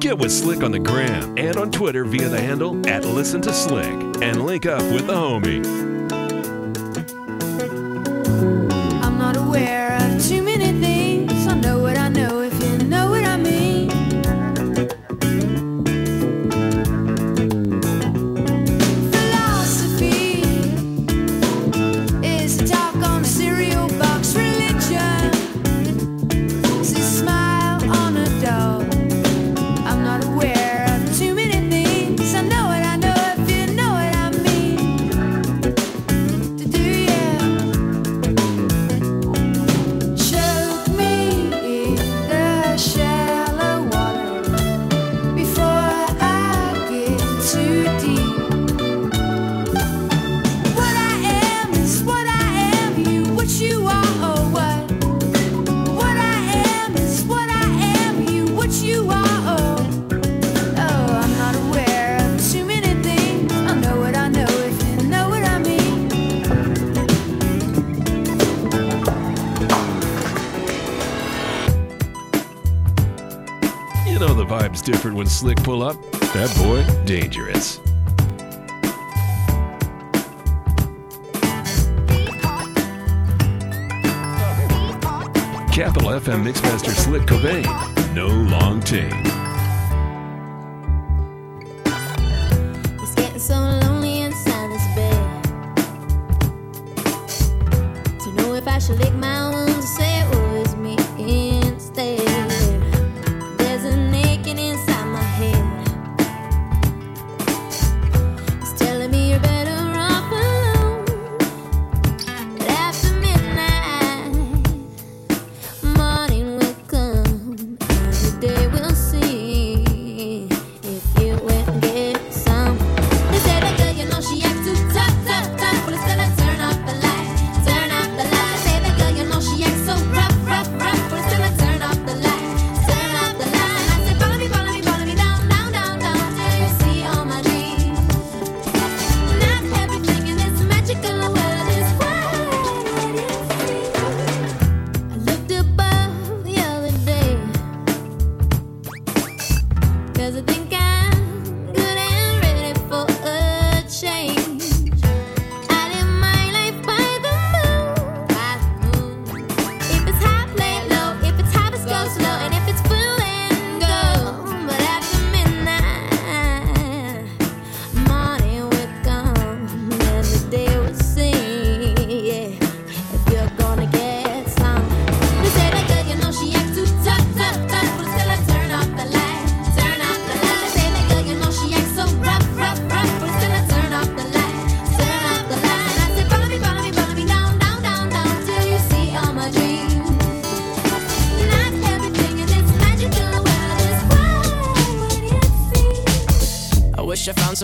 Get with Slick on the gram and on Twitter via the handle at Listen to Slick and link up with the homie. Slick pull up. That boy, dangerous. Capital FM Mixmaster Slick Cobain. No long take. It's getting so lonely inside this bed. To know if I should lick my wounds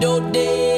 the good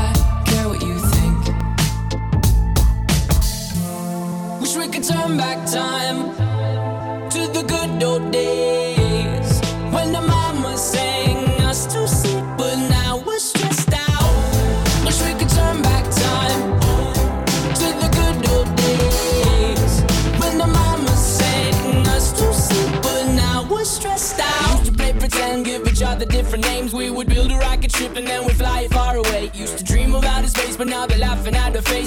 wish we could turn back time to the good old days when the mama sang us to sleep, but now we're stressed out. Wish we could turn back time to the good old days when the mama sang us to sleep, but now we're stressed out. Used to play pretend, give each other different names. We would build a rocket ship and then we'd fly far away. Used to dream about outer space, but now they're laughing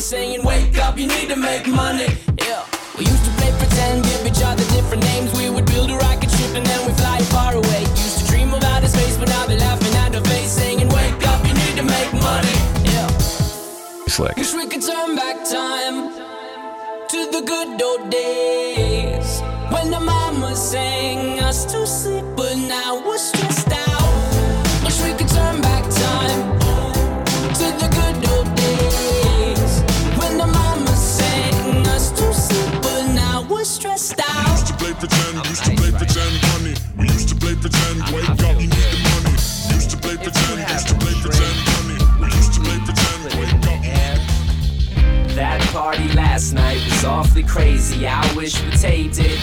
saying, Wake up, you need to make money. Yeah. We used to play pretend, give each other different names. We would build a rocket ship and then we fly far away. Used to dream about outer space, but now they're laughing at the face, saying, Wake up, you need to make money. Yeah. Slick. Wish we could turn back time to the good old days when the mama sang us to sleep, but now we're pretend, used to play pretend, honey. We used to play pretend, wake up, you need the money. Used to play pretend, used to play pretend, honey. We used to play pretend, wake up. That party last night was awfully crazy. I wish we taped it.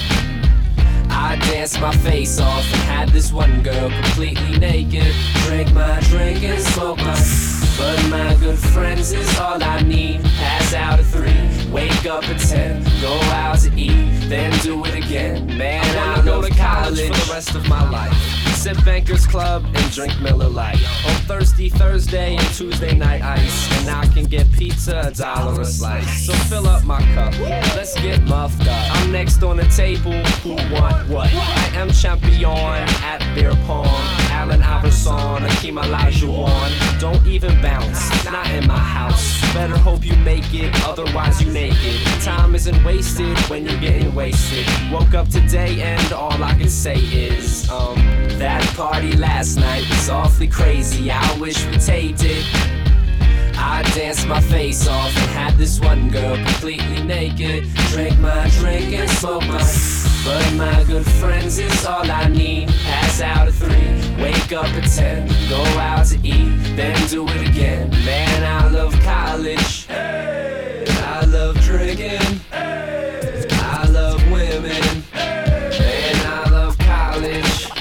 I danced my face off and had this one girl completely naked. Drink my drink and smoke my. But my good friends is all I need. Pass out at three, wake up at ten, go out to eat, then do it again. Man, I, wanna go to college for the rest of my life. Sip Bankers Club and drink Miller Lite. On Thirsty Thursday and Tuesday night ice. And I can get pizza a dollar a slice. So fill up my cup. Let's get muffed up. I'm next on the table. Who want what? I am champion at beer pong. Allen Iverson, Akeem Olajuwon. Don't even bounce. Not in my house. Better hope you make it, otherwise you naked. Time isn't wasted when you're getting wasted. Woke up today and all I can say is, um, That party last night was awfully crazy. I wish we taped it. I danced my face off and had this one girl completely naked. Drank my drink and smoked my. But my good friends is all I need. Pass out at three, wake up at ten, go out to eat, then do it again. Man, I love college. Hey. I love drinking. Hey. I love women. Man, I love college.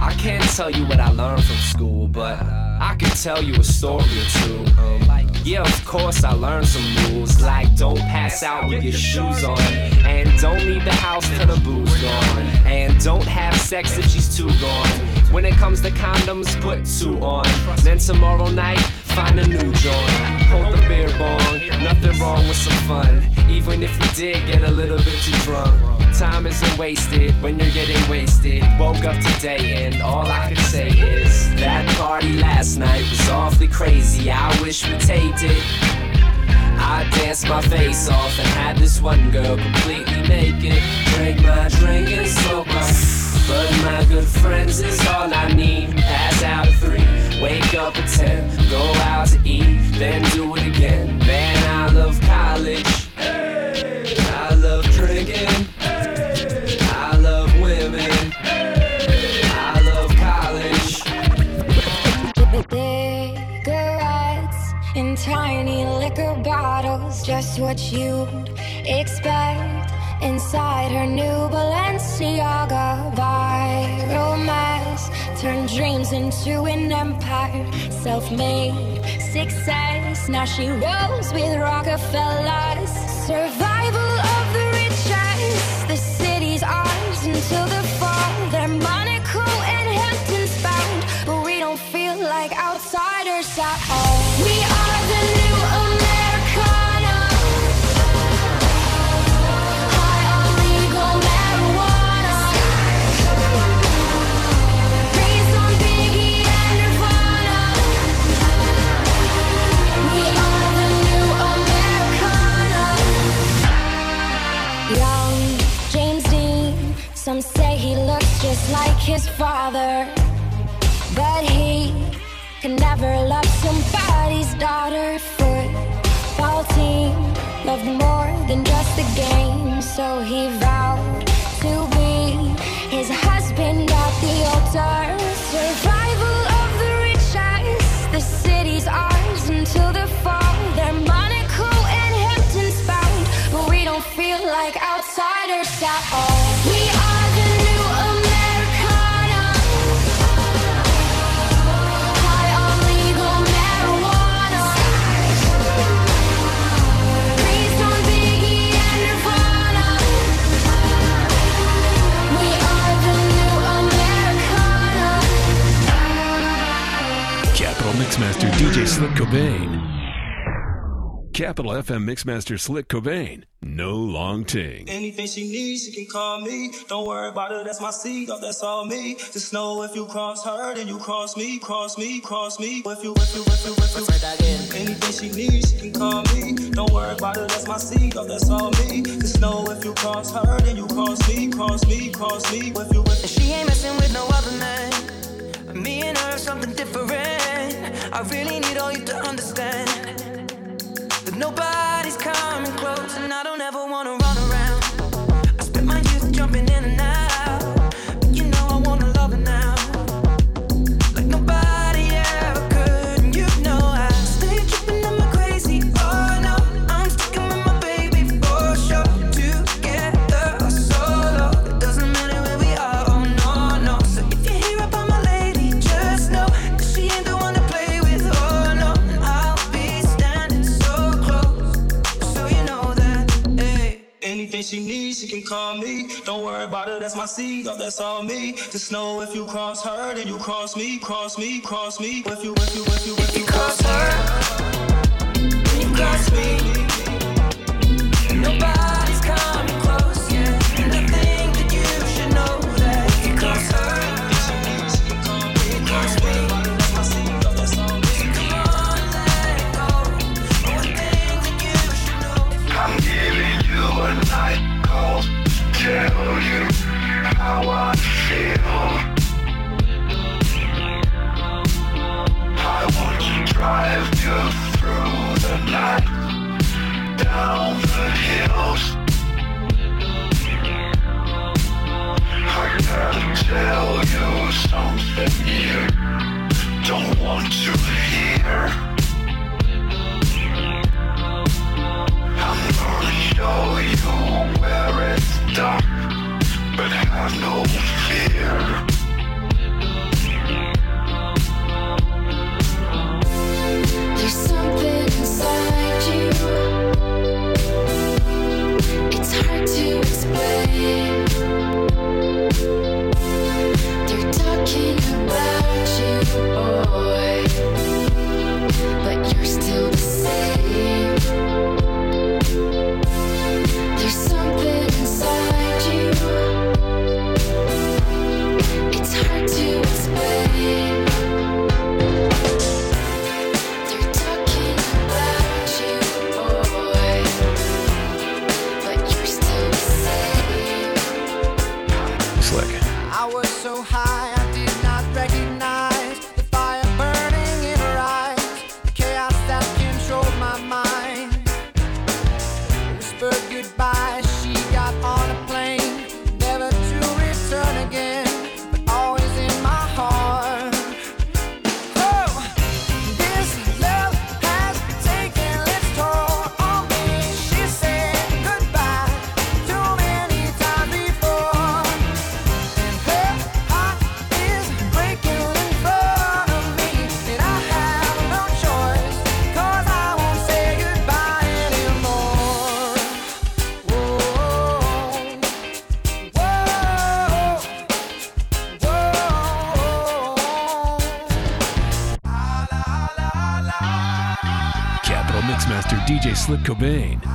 I can't tell you what I learned from school, but I can tell you a story or two. Um, yeah, of course I learned some rules, like don't pass out with your shoes on, and don't leave the house till the booze gone, and don't have sex if she's too gone. When it comes to condoms, put two on. Then tomorrow night, find a new joint. Hold the beer bong, nothing wrong with some fun, even if you did get a little bit too drunk. Time isn't wasted when you're getting wasted. Woke up today and all I can say is that party last night was awfully crazy. I wish we taped it. I danced my face off and had this one girl completely naked. Drank my drink and smoked my. But my good friends is all I need. Pass out three, wake up at ten, go out to eat, then do it again. Man, I love college. I love drinking. I love women. I love college. Cigarettes in tiny liquor bottles, just what you'd expect inside her new Balenciaga by romance. Turned dreams into an empire, self-made success. Now she rolls with Rockefellers. Survival of the richest. The city's ours until the never love somebody's daughter. Football team loved more than just the game, so he vowed Cobain. Capital FM Mixmaster Slick Cobain. No long ting. Anything she needs, she can call me. Don't worry about her, that's my seed, oh, that's all me. Just know if you cross her, then you cross me, cross me, cross me. If you, if you, if you, if you. Let's in. Anything she needs, she can call me. Don't worry about her, that's my seed, oh, that's all me. Just know if you cross her, then you cross me, cross me, cross me. If you, if you. She ain't messing with no other man. Me and her are something different. I really need all you to understand that nobody's coming close, and I don't ever wanna. she needs, she can call me. Don't worry about her, that's my seed, oh, that's all me. Just know if you cross her, then you cross me, cross me, cross me. If you, if you, if you, if you, cross her, you cross me. Nobody. Cobain.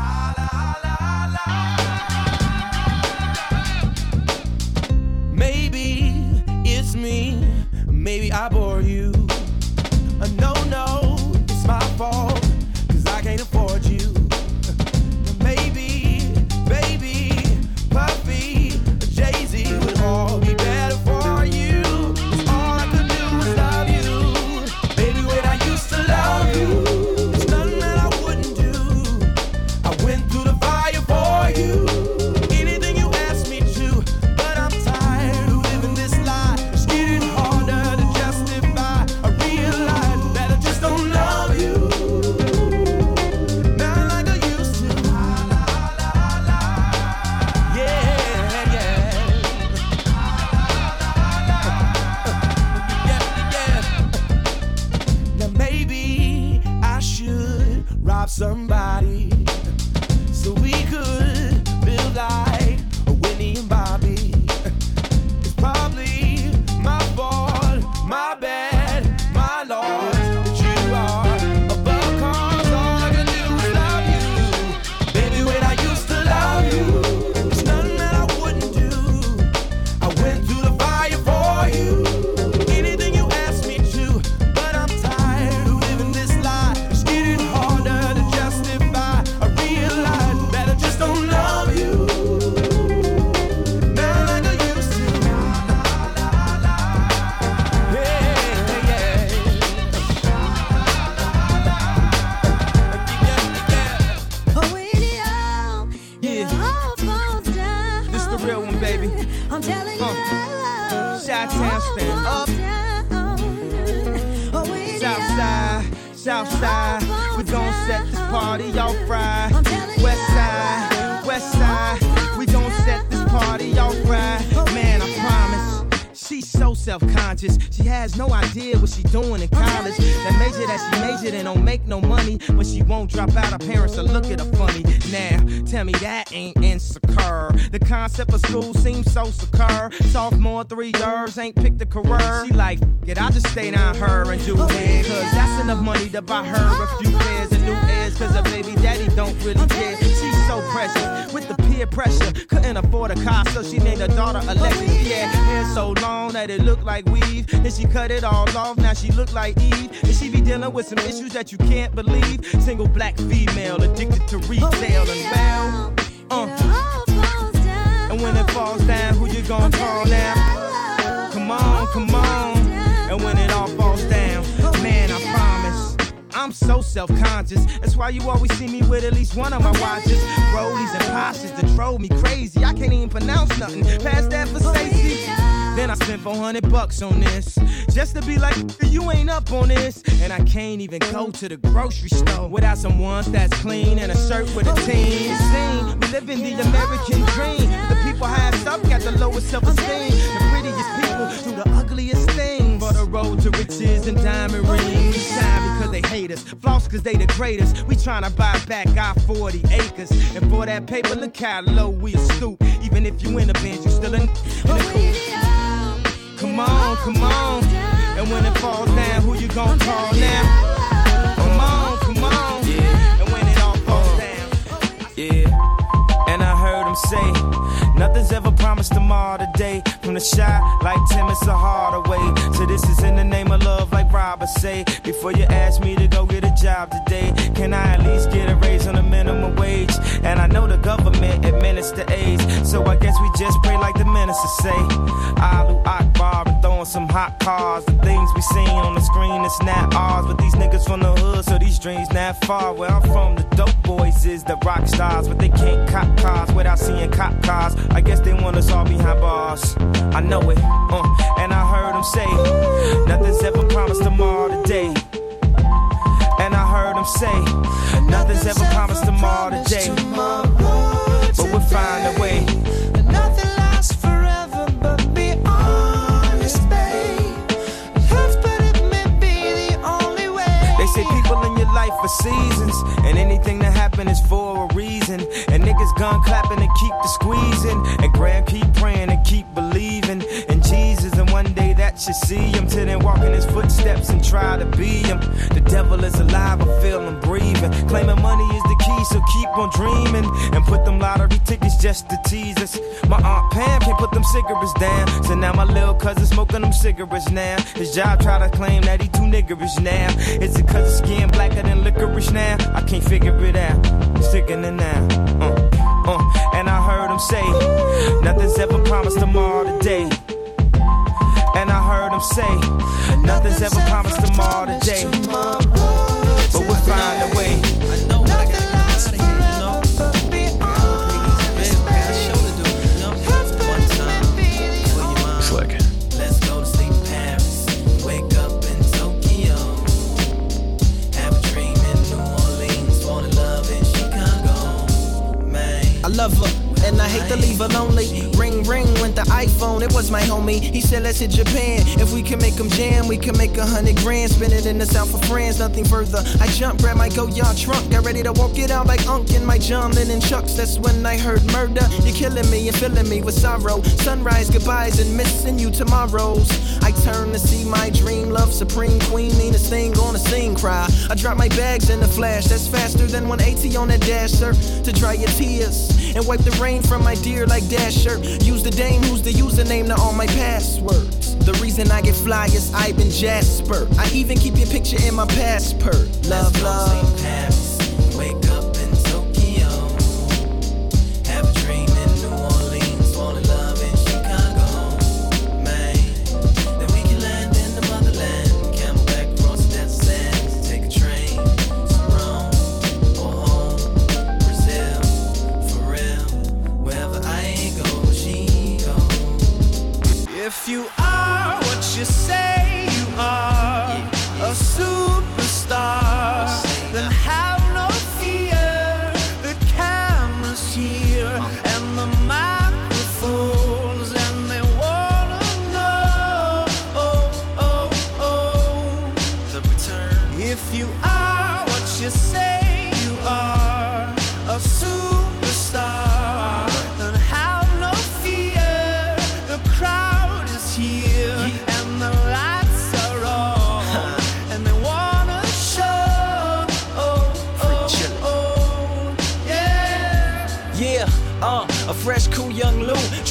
Money her a few pairs of new ears. Cause her baby daddy don't really care. She's so precious with the peer pressure. Couldn't afford a car, so she named her daughter Alexis. Yeah, hair so long that it looked like weave. Then she cut it all off, now she look like Eve. And she be dealing with some issues that you can't believe. Single black female addicted to retail and well. Uh. And when it falls down, who you gonna call now? Come on, come on. And when it all falls I'm so self-conscious. That's why you always see me with at least one of my watches. Rollies and Pashas that drove me crazy. I can't even pronounce nothing past that Versace. Then I spent 400 bucks on this. Just to be like, you ain't up on this. And I can't even go to the grocery store without some ones that's clean and a shirt with a team. We live in the American dream. The people highest up got the lowest self-esteem. The prettiest people do the ugliest things. Road to riches and diamond rings. Shine because they hate us. Floss because they the greatest. We tryna buy back our 40 acres. And for that paper, look how low we stoop. Even if you in the bench, you still in, in the cool. Come on, come on. And when it falls down, who you gon' call now? Come on, come on. Yeah. And when it all falls down. Yeah. And I heard him say, nothing's ever promised tomorrow today. From the shot, like Tim, it's a harder way. So this is in the name of love, like Robert say. Before you ask me to go get a job today, can I at least get a raise on the minimum wage? And I know the government administer AIDS, so I guess we just pray like the minister say. Allahu Akbar and throwing some hot cars. The things we seen on the screen, it's not ours. But these niggas from the hood, so these dreams not far. Where I'm from, the dope boys is the rock stars, but they can't cop cars without seeing cop cars. I guess they want us all behind bars. I know it, uh, and I heard them say, nothing's ever promised tomorrow today. And I heard them say, nothing's ever promised tomorrow today. But we'll find a way. Nothing lasts forever, but be honest, babe. Hurts, but it may be the only way. They say people in your life for seasons, and anything that happen is for a reason. And niggas gun clapping and keep the squeezing, and grand should see him till then walk in his footsteps and try to be him. The devil is alive, I feel him breathing. Claiming money is the key, so keep on dreaming and put them lottery tickets just to tease us. My aunt Pam can't put them cigarettes down, so now my little cousin smoking them cigarettes now. His job try to claim that he too niggerish now. Is it cause his skin blacker than licorice now? I can't figure it out. Sticking it now. Uh, uh, and I heard him say, nothing's ever promised tomorrow today. And I heard say, nothing's ever promised tomorrow today. But we'll find a way. Nothing lasts forever, but be honest, babe. Hurts, but it may be the only Slick. Let's go to sleep in Paris. Wake up in Tokyo. Have a dream in New Orleans. Fall in love in Chicago. Man. I love her. And I hate to leave her lonely. Ring, ring went the iPhone, it was my homie. He said, let's hit Japan. If we can make them jam, we can make a hundred grand. Spend it in the south of France, nothing further. I jumped, grabbed my Goyard trunk, got ready to walk it out like Unk in my John Lennon chucks. That's when I heard murder. You're killing me, you're filling me with sorrow. Sunrise, goodbyes, and missing you tomorrows. I turn to see my dream, love, supreme queen, meanest thing on the scene, cry. I drop my bags in the flash, that's faster than 180 on that dasher. To dry your tears and wipe the rain from my dear like Dasher. Use the dame who's the username to all my passwords. The reason I get fly is I've been Jasper. I even keep your picture in my passport. Love, love. Wake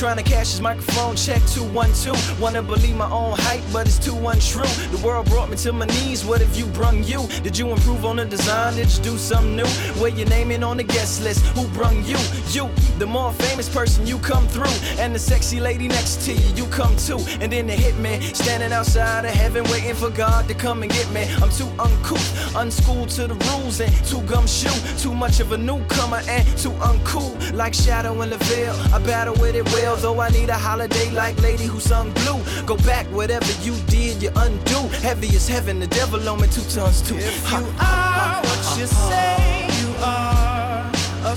trying to cash his microphone check 212. Wanna believe my own hype, but it's too untrue. The world brought me to my knees. What have you brung you? Did you improve on the design? Did you do something new? Where your name in on the guest list? Who brung you? You, the more famous person, you come through. And the sexy lady next to you, you come too. And then the hitman standing outside of heaven, waiting for God to come and get me. I'm too uncouth, unschooled to the rules, and too gumshoe. Too much of a newcomer and too uncool. Like Shadow in the veil, I battle with it well. Though I need a holiday like Lady who sung blue. Go back, whatever you did, you undo. Heavy as heaven, the devil on me two tons too. If you are what you say you are, a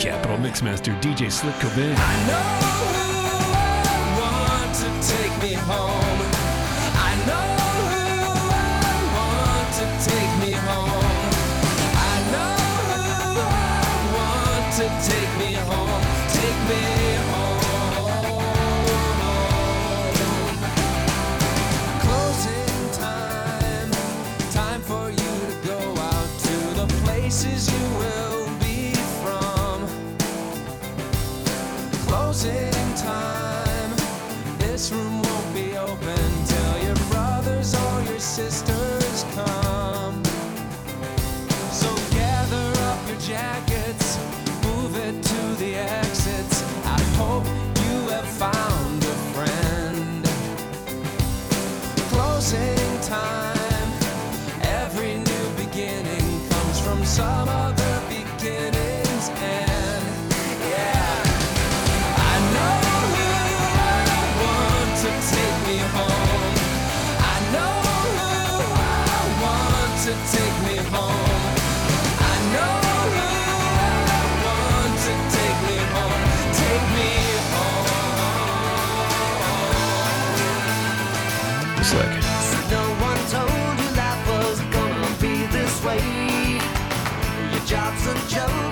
Capital Mixmaster DJ Slick Cobain. I know who I want to take me home. I know who I want to take me home. I know who I want to take me home. Take me sisters come. So gather up your jackets, move it to the exits. I hope you have found a friend. Closing time. Every new beginning comes from some other job's and joke,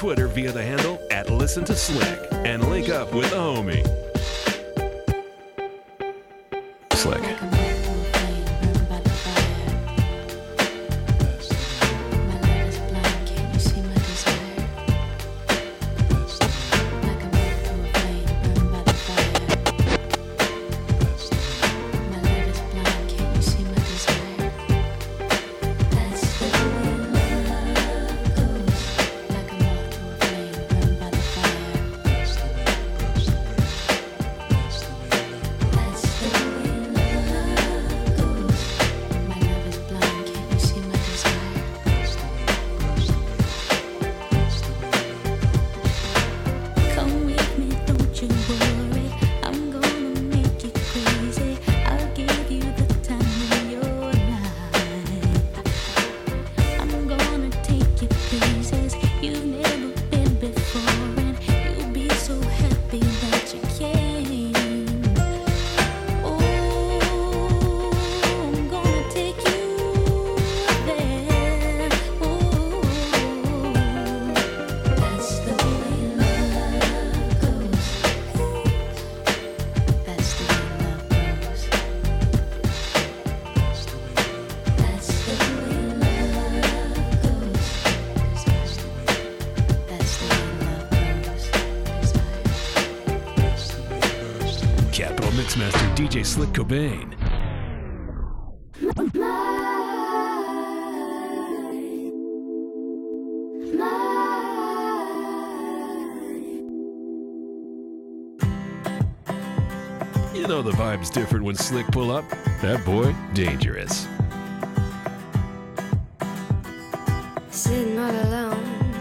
Twitter via the handle at Listen to Slick and link up with the homie. Slick Cobain. You know the vibe's different when Slick pull up. That boy, dangerous. Sitting all alone,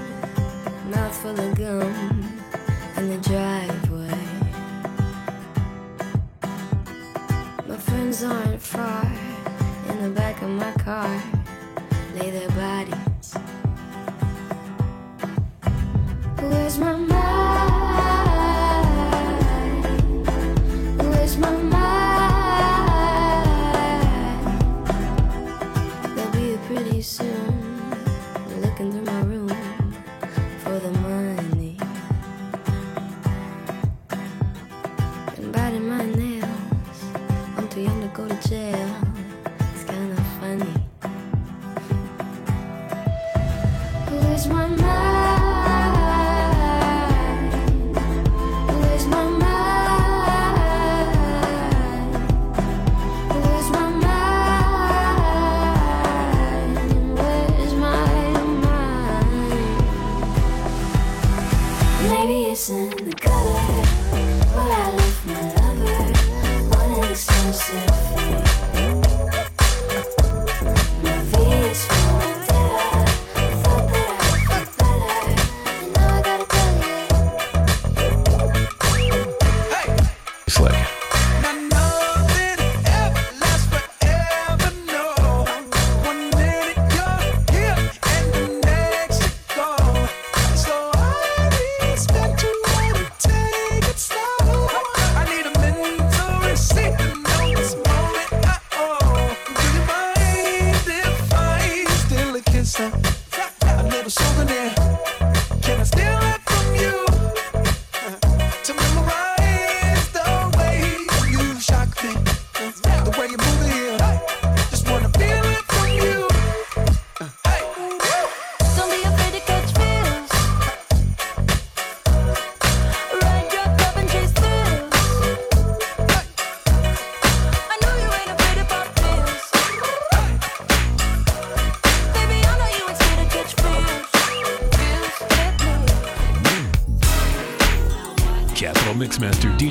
mouth full of gum in the driveway. bodies on fire in the back of my car. Lay their bodies. Where's my mind?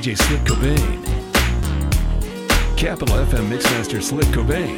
DJ Slick Cobain. Capital FM Mixmaster Slick Cobain.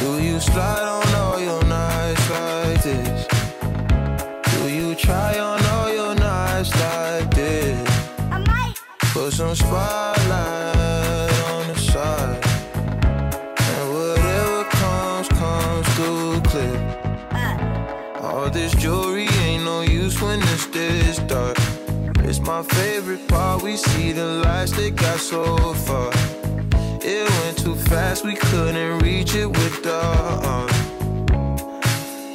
Do you slide on all your nights like this? Do you try on all your nights like this? Put some spotlight on the side, and whatever comes comes through clear. Uh. All this jewelry ain't no use when it's this dark. It's my favorite part. We see the lights they got so far. It went too fast, we couldn't reach it with the. Uh,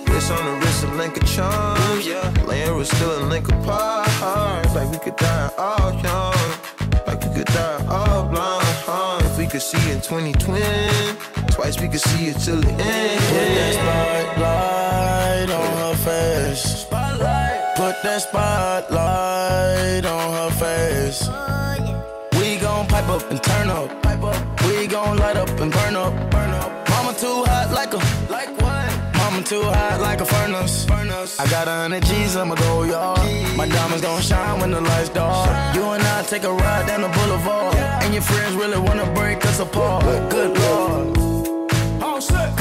wrist on the wrist, a link of charms. Yeah, laying was still a link apart. Like we could die all young. Like we could die all blind. Huh? If we could see in 2020, twice we could see it till the end. Put that spotlight on her face. Spotlight. Put that spotlight on her face. We gon' pipe up and turn up. Pipe up. We gon' light up and burn up. Burn up. Mama too hot like a like what? Mama too hot like a furnace. furnace. I got a hundred G's, I'ma Goyard. My diamonds gon' shine when the lights dark. You and I take a ride down the boulevard. And your friends really wanna break us apart. Good lord.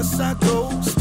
Guess I go